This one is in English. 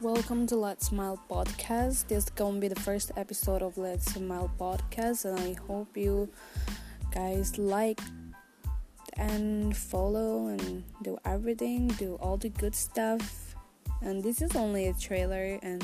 Welcome to Let's Smile podcast. This is gonna be the first episode of Let's Smile podcast, and I hope you guys like and follow and do everything, do all the good stuff. And this is only a trailer, and.